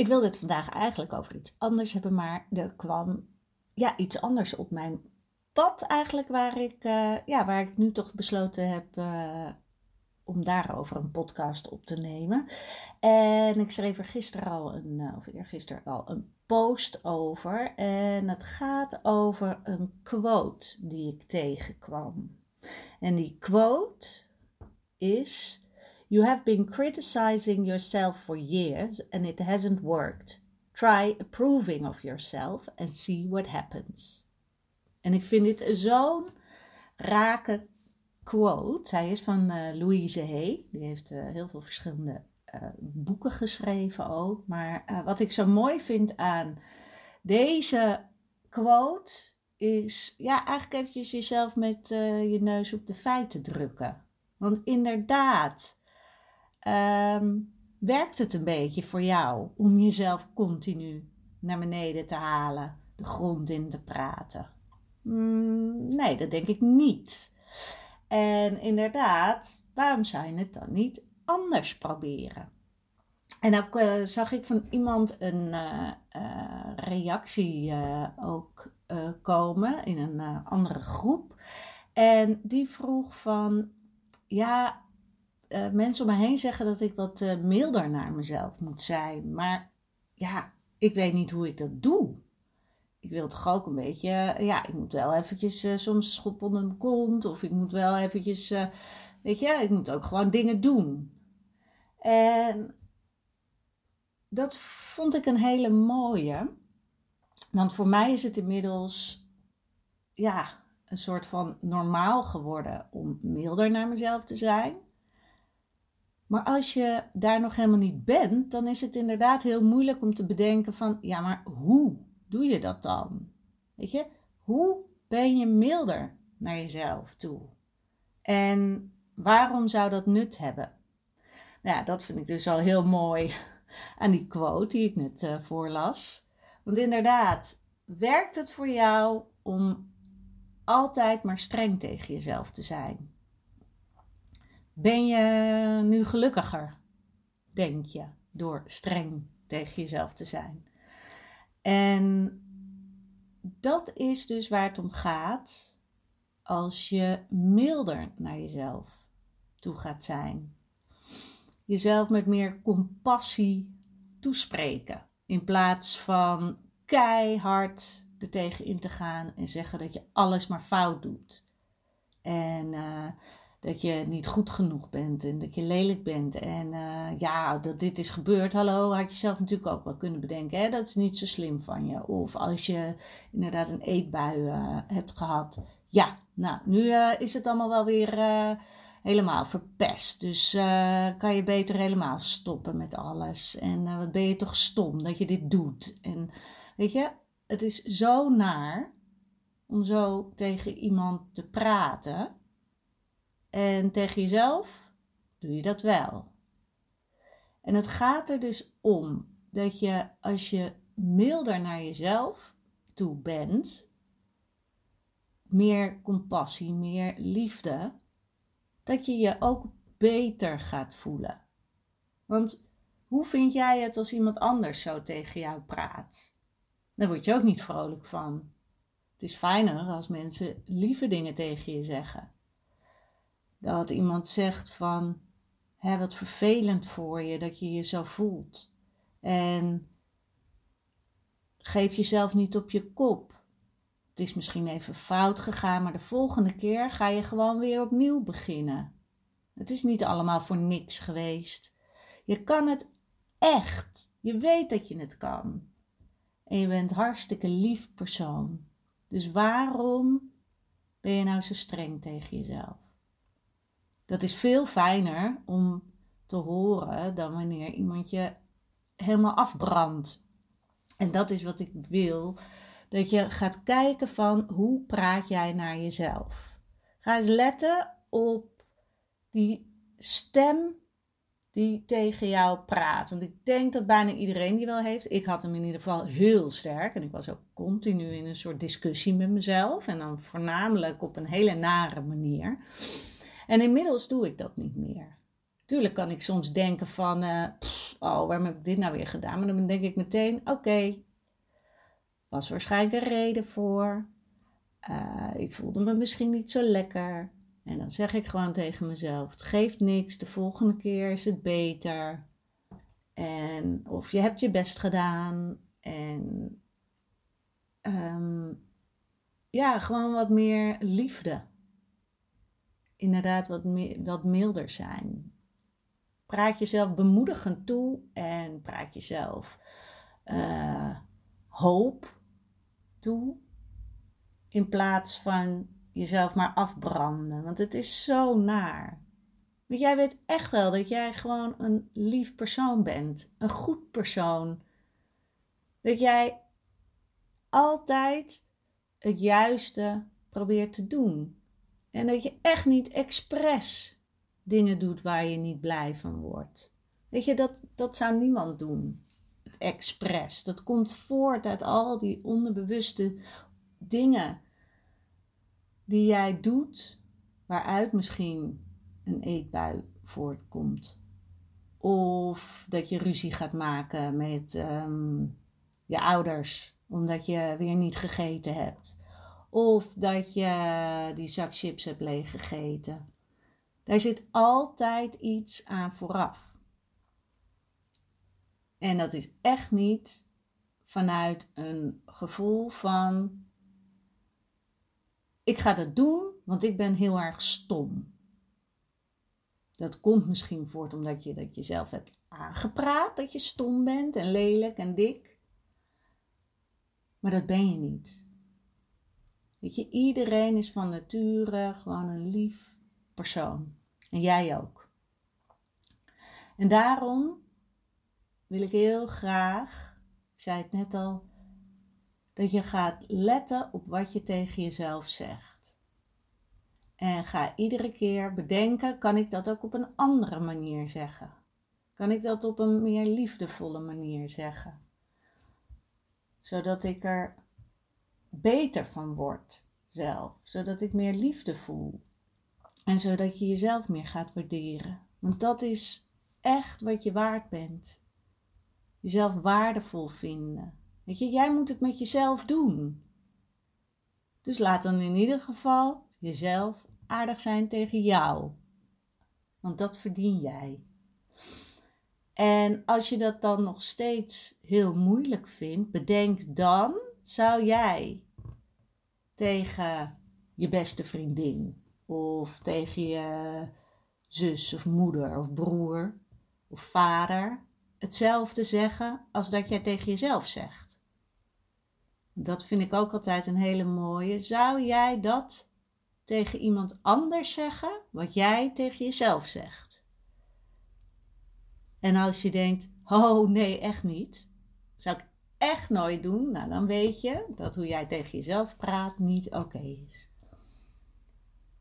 Ik wilde het vandaag eigenlijk over iets anders hebben, maar er kwam ja, iets anders op mijn pad eigenlijk waar ik, uh, ja, waar ik nu toch besloten heb uh, om daarover een podcast op te nemen. En ik schreef er gisteren al een, uh, of eergisteren al een post over. En het gaat over een quote die ik tegenkwam. En die quote is You have been criticizing yourself for years and it hasn't worked. Try approving of yourself and see what happens. En ik vind dit zo'n rake quote. Hij is van uh, Louise Hay. Die heeft uh, heel veel verschillende uh, boeken geschreven ook. Maar wat ik zo mooi vind aan deze quote is ja, eigenlijk eventjes jezelf met je neus op de feiten drukken. Want inderdaad, um, werkt het een beetje voor jou om jezelf continu naar beneden te halen, de grond in te praten? Mm, nee, dat denk ik niet. En inderdaad, waarom zou je het dan niet anders proberen? En ook uh, zag ik van iemand een uh, uh, reactie ook komen in een andere groep. En die vroeg van, ja, uh, mensen om me heen zeggen dat ik wat uh, milder naar mezelf moet zijn. Maar ja, ik weet niet hoe ik dat doe. Ik wil toch ook een beetje, ja, ik moet wel eventjes soms schop onder mijn kont. Of ik moet wel eventjes, weet je, ik moet ook gewoon dingen doen. En dat vond ik een hele mooie. Want voor mij is het inmiddels, ja, een soort van normaal geworden om milder naar mezelf te zijn. Maar als je daar nog helemaal niet bent, dan is het inderdaad heel moeilijk om te bedenken van, ja, maar hoe doe je dat dan? Weet je, hoe ben je milder naar jezelf toe? En waarom zou dat nut hebben? Nou ja, dat vind ik dus al heel mooi aan die quote die ik net uh, voorlas. Want inderdaad, werkt het voor jou om altijd maar streng tegen jezelf te zijn? Ben je nu gelukkiger, denk je, door streng tegen jezelf te zijn? En dat is dus waar het om gaat als je milder naar jezelf toe gaat zijn. Jezelf met meer compassie toespreken. In plaats van keihard er tegen in te gaan en zeggen dat je alles maar fout doet. En uh, dat je niet goed genoeg bent en dat je lelijk bent. En uh, ja, dat dit is gebeurd, hallo, had je zelf natuurlijk ook wel kunnen bedenken. Hè? Dat is niet zo slim van je. Of als je inderdaad een eetbui uh, hebt gehad. Ja, nou, nu uh, is het allemaal wel weer helemaal verpest. Dus kan je beter helemaal stoppen met alles. En wat ben je toch stom dat je dit doet. En weet je, het is zo naar om zo tegen iemand te praten en tegen jezelf doe je dat wel. En het gaat er dus om dat je als je milder naar jezelf toe bent, meer compassie, meer liefde, dat je je ook beter gaat voelen. Want hoe vind jij het als iemand anders zo tegen jou praat? Daar word je ook niet vrolijk van. Het is fijner als mensen lieve dingen tegen je zeggen dat iemand zegt van, hè, wat vervelend voor je dat je je zo voelt. En geef jezelf niet op je kop. Het is misschien even fout gegaan, maar de volgende keer ga je gewoon weer opnieuw beginnen. Het is niet allemaal voor niks geweest. Je kan het echt. Je weet dat je het kan. En je bent hartstikke lief persoon. Dus waarom ben je nou zo streng tegen jezelf? Dat is veel fijner om te horen dan wanneer iemand je helemaal afbrandt. En dat is wat ik wil. Dat je gaat kijken van hoe praat jij naar jezelf. Ga eens letten op die stem die tegen jou praat. Want ik denk dat bijna iedereen die wel heeft. Ik had hem in ieder geval heel sterk. En ik was ook continu in een soort discussie met mezelf. En dan voornamelijk op een hele nare manier. En inmiddels doe ik dat niet meer. Tuurlijk kan ik soms denken van, uh, oh, waarom heb ik dit nou weer gedaan? Maar dan denk ik meteen, oké, was waarschijnlijk een reden voor. Uh, ik voelde me misschien niet zo lekker. En dan zeg ik gewoon tegen mezelf: het geeft niks, de volgende keer is het beter. En of je hebt je best gedaan. En um, ja, gewoon wat meer liefde. Inderdaad, wat, wat milder zijn. Praat jezelf bemoedigend toe en praat jezelf uh, hoop toe. In plaats van jezelf maar afbranden. Want het is zo naar. Want jij weet echt wel dat jij gewoon een lief persoon bent. Een goed persoon. Dat jij altijd het juiste probeert te doen. En dat je echt niet expres dingen doet waar je niet blij van wordt. Weet je, dat, dat zou niemand doen. Het expres. Dat komt voort uit al die onderbewuste dingen die jij doet, waaruit misschien een eetbui voortkomt. Of dat je ruzie gaat maken met ehm, je ouders omdat je weer niet gegeten hebt. Of dat je die zak chips hebt leeggegeten. Daar zit altijd iets aan vooraf. En dat is echt niet vanuit een gevoel van ik ga dat doen, want ik ben heel erg stom. Dat komt misschien voort omdat je dat jezelf hebt aangepraat dat je stom bent en lelijk en dik. Maar dat ben je niet. Weet je, iedereen is van nature gewoon een lief persoon. En jij ook. En daarom wil ik heel graag, ik zei het net al, dat je gaat letten op wat je tegen jezelf zegt. En ga iedere keer bedenken: kan ik dat ook op een andere manier zeggen? Kan ik dat op een meer liefdevolle manier zeggen? Zodat ik er beter van word zelf, zodat ik meer liefde voel. En zodat je jezelf meer gaat waarderen. Want dat is echt wat je waard bent. Jezelf waardevol vinden. Weet je, jij moet het met jezelf doen. Dus laat dan in ieder geval jezelf aardig zijn tegen jou. Want dat verdien jij. En als je dat dan nog steeds heel moeilijk vindt, bedenk dan, zou jij tegen je beste vriendin of tegen je zus of moeder of broer of vader hetzelfde zeggen als dat jij tegen jezelf zegt? Dat vind ik ook altijd een hele mooie. Zou jij dat tegen iemand anders zeggen, wat jij tegen jezelf zegt? En als je denkt, oh nee, echt niet, zou ik echt nooit doen, nou dan weet je dat hoe jij tegen jezelf praat niet oké is.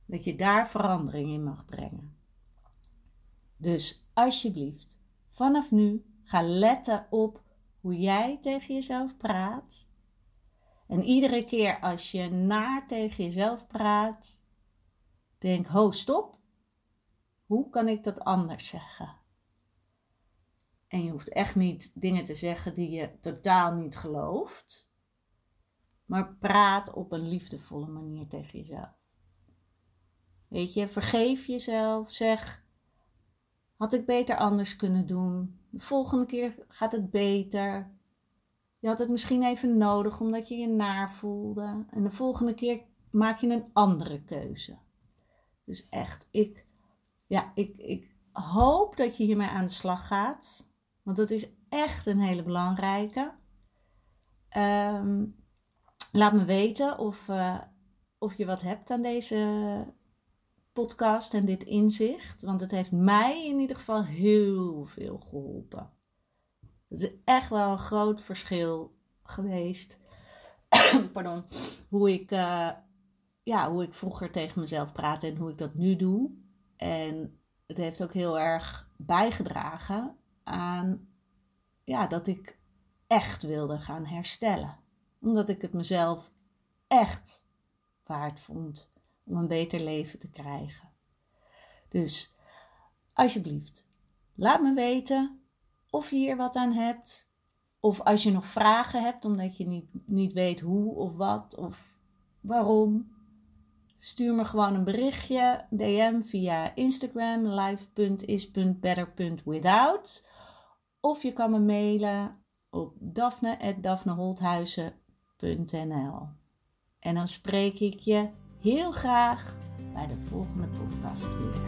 Dat je daar verandering in mag brengen. Dus alsjeblieft, vanaf nu ga letten op hoe jij tegen jezelf praat en iedere keer als je naar tegen jezelf praat, denk: ho, stop. Hoe kan ik dat anders zeggen? En je hoeft echt niet dingen te zeggen die je totaal niet gelooft, maar praat op een liefdevolle manier tegen jezelf. Weet je, vergeef jezelf, zeg: had ik beter anders kunnen doen. De volgende keer gaat het beter. Je had het misschien even nodig omdat je je naar voelde. En de volgende keer maak je een andere keuze. Dus echt, ik, ja, ik, ik hoop dat je hiermee aan de slag gaat. Want dat is echt een hele belangrijke. Ehm, laat me weten of, uh, of je wat hebt aan deze podcast en dit inzicht. Want het heeft mij in ieder geval heel veel geholpen. Het is echt wel een groot verschil geweest. Pardon. Hoe ik, uh, ja, hoe ik vroeger tegen mezelf praatte en hoe ik dat nu doe. En het heeft ook heel erg bijgedragen aan ja, dat ik echt wilde gaan herstellen. Omdat ik het mezelf echt waard vond om een beter leven te krijgen. Dus alsjeblieft, laat me weten of je hier wat aan hebt. Of als je nog vragen hebt omdat je niet, niet weet hoe of wat of waarom. Stuur me gewoon een berichtje, DM via Instagram, live.is.better.without. Of je kan me mailen op daphne.daphneholthuizen.nl En dan spreek ik je heel graag bij de volgende podcast weer.